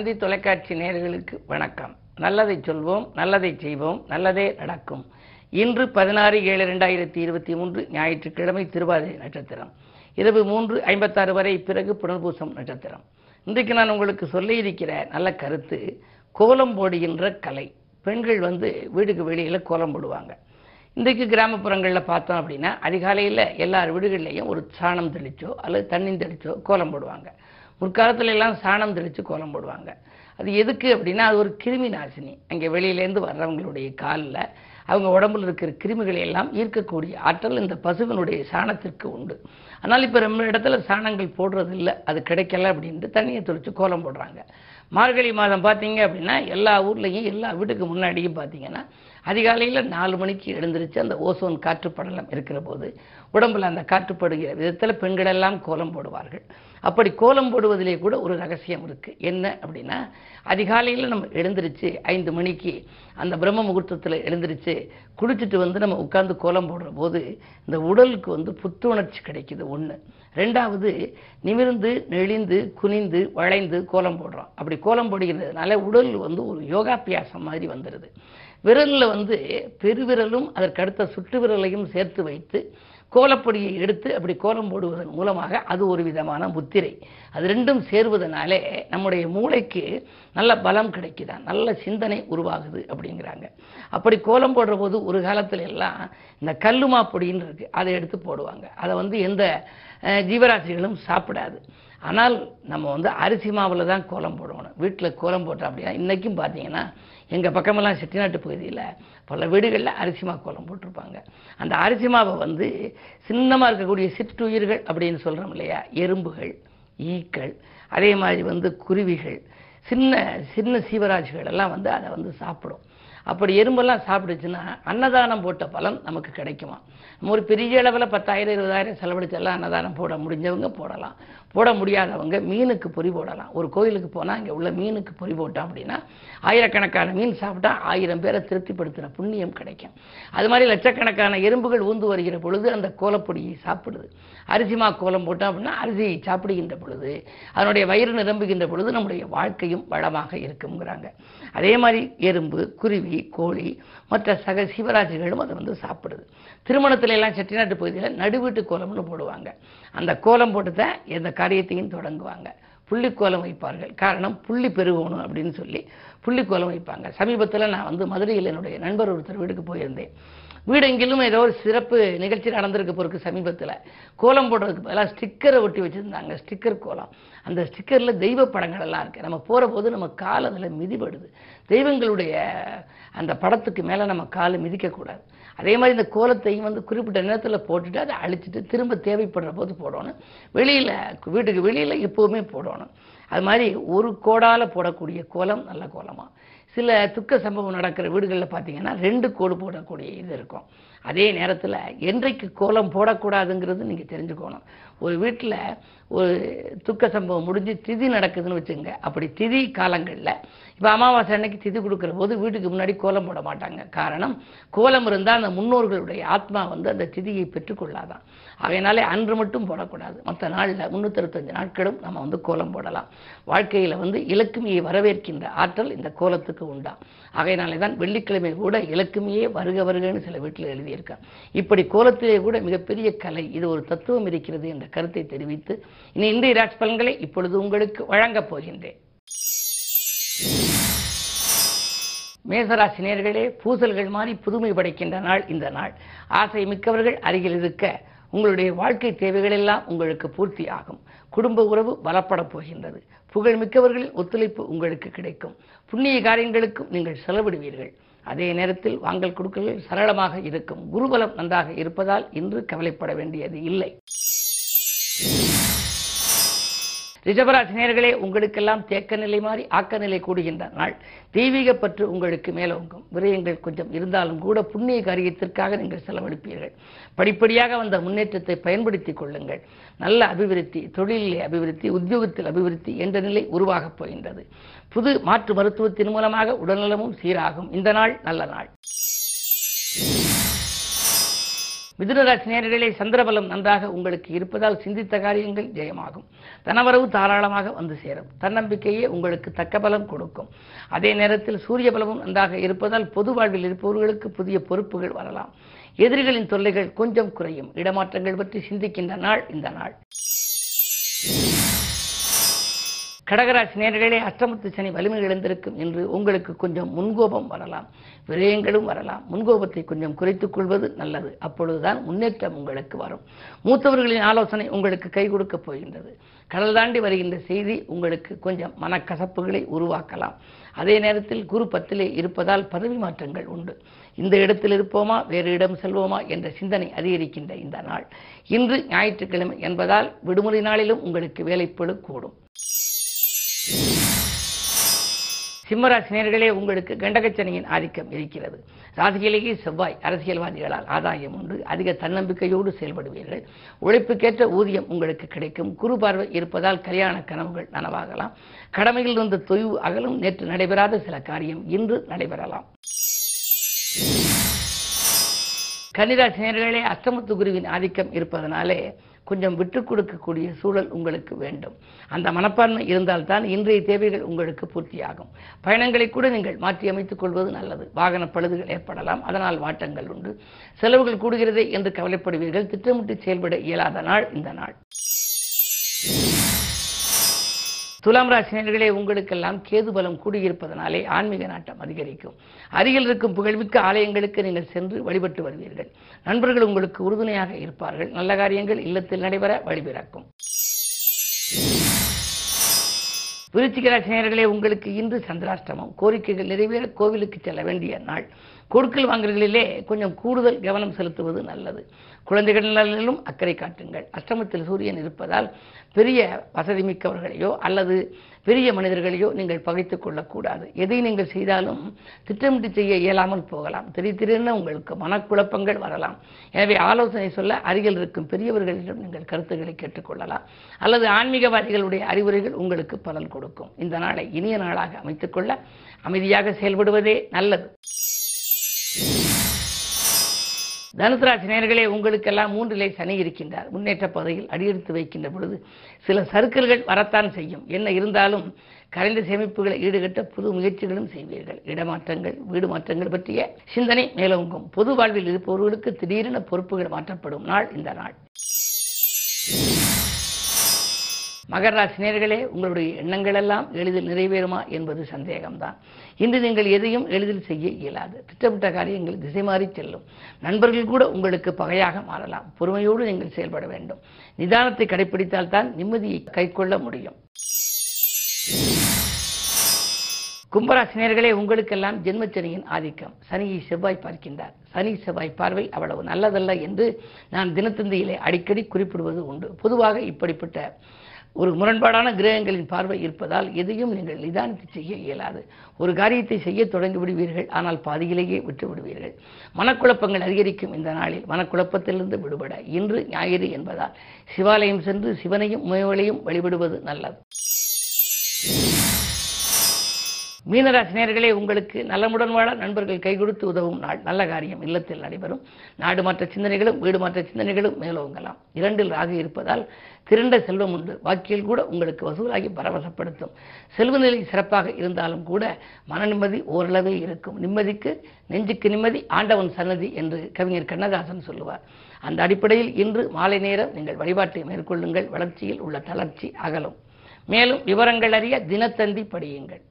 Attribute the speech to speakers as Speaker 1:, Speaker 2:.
Speaker 1: தந்தி தொலைக்காட்சி நேர்களுக்கு வணக்கம். நல்லதை சொல்வோம் நல்லதை செய்வோம் நல்லதே நடக்கும். இன்று பதினாறு ஏழு ரெண்டாயிரத்தி இருபத்தி மூன்று ஞாயிற்றுக்கிழமை திருவாதிரை நட்சத்திரம். இரவு மூன்று ஐம்பத்தாறு வரை பிறகு புனர்பூசம் நட்சத்திரம். இன்றைக்கு நான் உங்களுக்கு சொல்ல இருக்கிற நல்ல கருத்து கோலம் போடுகின்ற கலை. பெண்கள் வந்து வீடுக்கு வெளியில் கோலம் போடுவாங்க. இன்றைக்கு கிராமப்புறங்களில் பார்த்தோம் அப்படின்னா அதிகாலையில் எல்லார் வீடுகள்லேயும் ஒரு சாணம் தெளிச்சோ அல்லது தண்ணி தெளிச்சோ கோலம் போடுவாங்க. முற்காலத்துல எல்லாம் சாணம் தெளித்து கோலம் போடுவாங்க. அது எதுக்கு அப்படின்னா அது ஒரு கிருமி நாசினி. அங்கே வெளியிலேருந்து வர்றவங்களுடைய காலில் அவங்க உடம்புல இருக்கிற கிருமிகளை எல்லாம் ஈர்க்கக்கூடிய ஆற்றல் இந்த பசுவினுடைய சாணத்திற்கு உண்டு. ஆனால் இப்போ நம்ம இடத்துல சாணங்கள் போடுறது இல்லை அது கிடைக்கல அப்படின்ட்டு தண்ணியை தெளித்து கோலம் போடுறாங்க. மார்கழி மாதம் பார்த்தீங்க அப்படின்னா எல்லா ஊர்லேயும் எல்லா வீட்டுக்கு முன்னாடியும் பார்த்தீங்கன்னா அதிகாலையில் நாலு மணிக்கு எழுந்திருச்சு அந்த ஓசோன் காற்று படலம் இருக்கிற போது உடம்புல அந்த காற்றுப்படுகிற விதத்தில் பெண்கள் எல்லாம் கோலம் போடுவார்கள். அப்படி கோலம் போடுவதிலே கூட ஒரு ரகசியம் இருக்குது என்ன அப்படின்னா அதிகாலையில் நம்ம எழுந்திருச்சு ஐந்து மணிக்கு அந்த பிரம்ம முகூர்த்தத்தில் எழுந்திருச்சு குளிச்சுட்டு வந்து நம்ம உட்காந்து கோலம் போடுற போது இந்த உடலுக்கு வந்து புத்துணர்ச்சி கிடைக்குது ஒன்று ரெண்டாவது நிமிர்ந்து நெளிந்து குனிந்து வளைந்து கோலம் போடுறோம். அப்படி கோலம் போடுகிறதுனால உடல் வந்து ஒரு யோகாபியாசம் மாதிரி வந்துடுது விரலில் வந்து பெருவிரலும் அதற்கு அடுத்த சுட்டு விரலையும் சேர்த்து வைத்து கோலப்பொடியை எடுத்து அப்படி கோலம் போடுவதன் மூலமாக அது ஒரு விதமான முத்திரை. அது ரெண்டும் சேர்வதனாலே நம்முடைய மூளைக்கு நல்ல பலம் கிடைக்குதான் நல்ல சிந்தனை உருவாகுது அப்படிங்கிறாங்க. அப்படி கோலம் போடுற போது ஒரு காலத்துல எல்லாம் இந்த கல்லுமா பொடின்னு இருக்கு. அதை எடுத்து போடுவாங்க. அதை வந்து எந்த ஜீவராசிகளும் சாப்பிடாது. ஆனால் நம்ம வந்து அரிசி மாவில் தான் கோலம் போடணும். வீட்டில் கோலம் போட்டோம் அப்படின்னா இன்றைக்கும் பார்த்தீங்கன்னா எங்கள் பக்கமெல்லாம் செட்டிநாட்டு பகுதியில் பல வீடுகளில் அரிசி மா கோலம் போட்டிருப்பாங்க. அந்த அரிசி மாவை வந்து சின்னமாக இருக்கக்கூடிய சிற்றுயிர்கள் அப்படின்னு சொல்கிறோம் இல்லையா? எறும்புகள் ஈக்கள் அதே மாதிரி வந்து குருவிகள் சின்ன சின்ன சீவராஜிகள் எல்லாம் வந்து அதை வந்து சாப்பிடும். அப்படி எறும்பெல்லாம் சாப்பிடுச்சுன்னா அன்னதானம் போட்ட பலன் நமக்கு கிடைக்குமா? நம்ம ஒரு பெரிய அளவில் பத்தாயிரம் இருபதாயிரம் செலவழிச்செல்லாம் அன்னதானம் போட முடிஞ்சவங்க போடலாம். போட முடியாதவங்க மீனுக்கு பொறி போடலாம். ஒரு கோயிலுக்கு போனால் இங்கே உள்ள மீனுக்கு பொறி போட்டோம் அப்படின்னா ஆயிரக்கணக்கான மீன் சாப்பிட்டா ஆயிரம் பேரை திருப்திப்படுத்தின புண்ணியம் கிடைக்கும். அது மாதிரி லட்சக்கணக்கான எறும்புகள் ஊந்து வருகிற பொழுது அந்த கோலப்பொடியை சாப்பிடுது. அரிசிமா கோலம் போட்டோம் அப்படின்னா அரிசியை சாப்பிடுகின்ற பொழுது அதனுடைய வயிறு நிரம்புகின்ற பொழுது நம்முடைய வாழ்க்கையும் வளமாக இருக்குங்கிறாங்க அதே மாதிரி எறும்பு குருவி கோழி மற்ற சக சிவராஜிகளும் அதை வந்து சாப்பிடுது. திருமணத்துல எல்லாம் செட்டிநாட்டு பகுதியில் நடுவீட்டு கோலம்னு போடுவாங்க. அந்த கோலம் போட்டு தான் எந்த காரியத்தையும் தொடங்குவாங்க. புள்ளிக்கோலம் வைப்பார்கள். காரணம் புள்ளி பெருகணும் அப்படின்னு சொல்லி புள்ளிக்கோலம் வைப்பாங்க. சமீபத்தில் நான் வந்து மதுரையில் என்னுடைய நண்பர் ஒருத்தர் வீட்டுக்கு போயிருந்தேன். வீடெங்கிலும் ஏதோ ஒரு சிறப்பு நிகழ்ச்சி நடந்திருக்க பொறுக்கு சமீபத்தில் கோலம் போடுறதுக்கு பதிலாக ஸ்டிக்கரை ஒட்டி வச்சுருந்தாங்க. ஸ்டிக்கர் கோலம். அந்த ஸ்டிக்கரில் தெய்வ படங்கள் எல்லாம் இருக்குது நம்ம போகிற போது நம்ம கால் அதில் மிதிபடுது. தெய்வங்களுடைய அந்த படத்துக்கு மேலே நம்ம கால் மிதிக்கக்கூடாது. அதே மாதிரி இந்த கோலத்தையும் வந்து குறிப்பிட்ட நேரத்தில் போட்டுட்டு அதை அழிச்சிட்டு திரும்ப தேவைப்படுற போது போடணும். வெளியில் வீட்டுக்கு வெளியில் எப்போவுமே போடணும். அது மாதிரி ஒரு கோடால் போடக்கூடிய கோலம் நல்ல கோலமாக சில துக்க சம்பவம் நடக்கிற வீடுகளில் பார்த்தீங்கன்னா ரெண்டு கோடு போடக்கூடிய இது இருக்கும். அதே நேரத்தில் என்றைக்கு கோலம் போடக்கூடாதுங்கிறது நீங்கள் தெரிஞ்சுக்கணும். ஒரு வீட்டில் ஒரு துக்க சம்பவம் முடிஞ்சு திதி நடக்குதுன்னு வச்சுங்க அப்படி திதி காலங்களில் இப்போ அமாவாசை அன்னைக்கு திதி கொடுக்குற போது வீட்டுக்கு முன்னாடி கோலம் போட மாட்டாங்க. காரணம் கோலம் இருந்தால் அந்த முன்னோர்களுடைய ஆத்மா வந்து அந்த திதியை பெற்றுக்கொள்ளாதான். அதனாலே அன்று மட்டும் போடக்கூடாது. மற்ற நாளில் முந்நூற்றறுபத்தஞ்சு நாட்களும் நம்ம வந்து கோலம் போடலாம். வாழ்க்கையில் வந்து இலக்குமியை வரவேற்கின்ற ஆற்றல் இந்த கோலத்துக்கு உண்டா? ஆகையினாலே தான் வெள்ளிக்கிழமை கூட இலக்குமியே வருக வருகன்னு சில வீட்டில் எழுதி சொல்லியிருக்கான் இப்படி கோலத்திலே கூட மிகப்பெரிய கலை இது ஒரு தத்துவம் இருக்கிறது என்ற கருத்தை தெரிவித்து இனி இந்திய ராஜ் பலன்களை இப்பொழுது உங்களுக்கு வழங்கப் போகின்றேன். மேசராசினியர்களே பூசல்கள் மாறி புதுமை படைக்கின்ற நாள் இந்த நாள். ஆசை மிக்கவர்கள் அருகில் இருக்க உங்களுடைய வாழ்க்கை தேவைகள் எல்லாம் உங்களுக்கு பூர்த்தி ஆகும். குடும்ப உறவு பலப்படப் போகின்றது. புகழ் மிக்கவர்களின் ஒத்துழைப்பு உங்களுக்கு கிடைக்கும். புண்ணிய காரியங்களுக்கும் நீங்கள் செலவிடுவீர்கள். அதே நேரத்தில் வாங்கல் கொடுக்கல்கள் சரளமாக இருக்கும். குருபலம் நன்றாக இருப்பதால் இன்று கவலைப்பட வேண்டியது இல்லை. ரிஷபராசி நேர்களே உங்களுக்கெல்லாம் தேக்க நிலை மாறி ஆக்க நிலை கூடுகின்ற நாள். தெய்வீக பற்று உங்களுக்கு மேலோங்கும் விரயங்கள் கொஞ்சம் இருந்தாலும் கூட புண்ணிய காரியத்திற்காக நீங்கள் செலவழிப்பீர்கள். படிப்படியாக வந்த முன்னேற்றத்தை பயன்படுத்திக் கொள்ளுங்கள். நல்ல அபிவிருத்தி தொழிலிலே அபிவிருத்தி உத்தியோகத்தில் அபிவிருத்தி என்ற நிலை உருவாகப் போகின்றது. புது மாற்று மருத்துவத்தின் மூலமாக உடல்நலமும் சீராகும். இந்த நாள் நல்ல நாள். மிதுனராசி நேர்களே சந்திரபலம் நன்றாக உங்களுக்கு இருப்பதால் சிந்தித்த காரியங்கள் ஜெயமாகும். தனவரவு தாராளமாக வந்து சேரும். தன்னம்பிக்கையே உங்களுக்கு தக்க பலம் கொடுக்கும். அதே நேரத்தில் சூரிய பலமும் நன்றாக இருப்பதால் பொது வாழ்வில் இருப்பவர்களுக்கு புதிய பொறுப்புகள் வரலாம். எதிரிகளின் தொல்லைகள் கொஞ்சம் குறையும். இடமாற்றங்கள் பற்றி சிந்திக்கின்ற நாள் இந்த நாள். கடகராசி நேர்களே அஷ்டமத்து சனி வலிமை இழந்திருக்கும் என்று உங்களுக்கு கொஞ்சம் முன்கோபம் வரலாம். விரயங்களும் வரலாம். முன்கோபத்தை கொஞ்சம் குறைத்துக் கொள்வது நல்லது. அப்பொழுதுதான் முன்னேற்றம் உங்களுக்கு வரும். மூத்தவர்களின் ஆலோசனை உங்களுக்கு கை கொடுக்கப் போகின்றது. கடல் தாண்டி வருகின்ற செய்தி உங்களுக்கு கொஞ்சம் மனக்கசப்புகளை உருவாக்கலாம். அதே நேரத்தில் குரு பத்திலே இருப்பதால் பதவி மாற்றங்கள் உண்டு. இந்த இடத்தில் இருப்போமா? வேறு இடம் செல்வோமா? என்ற சிந்தனை அதிகரிக்கின்ற இந்த நாள். இன்று ஞாயிற்றுக்கிழமை என்பதால் விடுமுறை நாளிலும் உங்களுக்கு வேலைப்பழு கூடும். சிம்மராசினியர்களே உங்களுக்கு கண்டகச்சனையின் ஆதிக்கம் இருக்கிறது. ராசியிலேயே செவ்வாய் அரசியல்வாதிகளால் ஆதாயம் உண்டு. அதிக தன்னம்பிக்கையோடு செயல்படுவீர்கள். உழைப்புக்கேற்ற ஊதியம் உங்களுக்கு கிடைக்கும். குரு பார்வை இருப்பதால் கல்யாண கனவுகள் நனவாகலாம். கடமையில் இருந்த தொய்வு அகலும். நேற்று நடைபெறாத சில காரியம் இன்று நடைபெறலாம். கன்னிராசினியர்களே அஷ்டமத்து குருவின் ஆதிக்கம் இருப்பதனாலே கொஞ்சம் விட்டுக் கொடுக்கக்கூடிய சூழல் உங்களுக்கு வேண்டும். அந்த மனப்பான்மை இருந்தால்தான் இன்றைய தேவைகள் உங்களுக்கு பூர்த்தியாகும். பயணங்களை கூட நீங்கள் மாற்றி அமைத்துக் கொள்வது நல்லது. வாகன பழுதுகள் ஏற்படலாம். அதனால் வாட்டங்கள் உண்டு. செலவுகள் கூடுகிறதே என்று கவலைப்படுவீர்கள். திட்டமிட்டு செயல்பட இயலாத நாள் இந்த நாள். துலாம் ராசினியர்களே உங்களுக்கெல்லாம் கேது பலம் கூடியிருப்பதனாலே ஆன்மீக நாட்டம் அதிகரிக்கும். அருகில் இருக்கும் புகழ்மிக்க ஆலயங்களுக்கு நீங்கள் சென்று வழிபட்டு வருவீர்கள். நண்பர்கள் உங்களுக்கு உறுதுணையாக இருப்பார்கள். நல்ல காரியங்கள் இல்லத்தில் நடைபெற வழிபிறக்கும் விருச்சிக ராசினியர்களே உங்களுக்கு இன்று சந்திராஷ்டமம். கோரிக்கைகள் நிறைவேற கோவிலுக்கு செல்ல வேண்டிய நாள். கொடுக்கல் வாங்கல்களிலே கொஞ்சம் கூடுதல் கவனம் செலுத்துவது நல்லது. குழந்தைகள் நலனிலும் அக்கறை காட்டுங்கள். அஷ்டமத்தில் சூரியன் இருப்பதால் பெரிய வசதி மிக்கவர்களையோ அல்லது பெரிய மனிதர்களையோ நீங்கள் பகைத்து கொள்ளக்கூடாது. எதை நீங்கள் செய்தாலும் திட்டமிட்டு செய்ய இயலாமல் போகலாம். திடீர் திடீரென உங்களுக்கு மனக்குழப்பங்கள் வரலாம். எனவே ஆலோசனை சொல்ல அருகில் இருக்கும் பெரியவர்களிடம் நீங்கள் கருத்துக்களை கேட்டுக்கொள்ளலாம் அல்லது ஆன்மீகவாதிகளுடைய அறிவுரைகள் உங்களுக்கு பலன் கொடுக்கும். இந்த நாளை இனிய நாளாக அமைத்துக்கொள்ள அமைதியாக செயல்படுவதே நல்லது. தனுசு ராசி நேர்களே உங்களுக்கெல்லாம் மூன்றிலே சனி இருக்கின்றார். முன்னேற்ற பகுதியில் அடியெடுத்து வைக்கின்ற பொழுது சில சர்க்கிள்கள் வரத்தான் செய்யும். என்ன இருந்தாலும் கரைந்த சேமிப்புகளை ஈடுகட்ட புது முயற்சிகளும் செய்வீர்கள். இடமாற்றங்கள் வீடு மாற்றங்கள் பற்றிய சிந்தனை மேலோங்கும். பொது வாழ்வில் இருப்பவர்களுக்கு திடீரென பொறுப்புகள் மாற்றப்படும் நாள் இந்த நாள். மகர ராசினியர்களே உங்களுடைய எண்ணங்கள் எல்லாம் எளிதில் நிறைவேறுமா என்பது சந்தேகம்தான். இன்று நீங்கள் எதையும் எளிதில் செய்ய இயலாது. திட்டமிட்ட காரியங்கள் திசை மாறி செல்லும். நண்பர்கள் கூட உங்களுக்கு பகையாக மாறலாம். பொறுமையோடு நீங்கள் செயல்பட வேண்டும். நிதானத்தை கடைபிடித்தால் தான் நிம்மதியை கைக்கொள்ள முடியும். கும்பராசினியர்களே உங்களுக்கெல்லாம் ஜென்மச்சனியின் ஆதிக்கம். சனியை செவ்வாய் பார்க்கின்றார். சனி செவ்வாய் பார்வை அவ்வளவு நல்லதல்ல என்று நான் தினத்தந்தியிலே அடிக்கடி குறிப்பிடுவது உண்டு. பொதுவாக இப்படிப்பட்ட ஒரு முரண்பாடான கிரகங்களின் பார்வை இருப்பதால் எதையும் நீங்கள் நிதானித்து செய்ய இயலாது. ஒரு காரியத்தை செய்ய தொடங்கி விடுவீர்கள் ஆனால் பாதியிலேயே விட்டு விடுவீர்கள் மனக்குழப்பங்கள் அதிகரிக்கும் இந்த நாளில் மனக்குழப்பத்திலிருந்து விடுபட. இன்று ஞாயிறு என்பதால் சிவாலயம் சென்று சிவனையும் முயவலையும் வழிபடுவது நல்லது. மீனராசினியர்களே உங்களுக்கு நலமுடன் வாழ நண்பர்கள் கை கொடுத்து உதவும் நாள். நல்ல காரியம். இல்லத்தில் நடைபெறும். நாடு மாற்ற சிந்தனைகளும் வீடு மாற்ற சிந்தனைகளும் மேலோங்கலாம். இரண்டில் ராகு இருப்பதால் திரண்ட செல்வம் உண்டு. வாக்கியில் கூட உங்களுக்கு வசூலாகி பரவசப்படுத்தும். செல்வ நிலை சிறப்பாக இருந்தாலும் கூட மன நிம்மதி ஓரளவே இருக்கும். நிம்மதிக்கு நெஞ்சுக்கு நிம்மதி ஆண்டவன் சன்னதி என்று கவிஞர் கண்ணதாசன் சொல்லுவார். அந்த அடிப்படையில் இன்று மாலை நேரம் நீங்கள் வழிபாட்டை மேற்கொள்ளுங்கள். வளர்ச்சியில் உள்ள தளர்ச்சி அகலும். மேலும் விவரங்கள் அறிய தினத்தந்தி படியுங்கள்.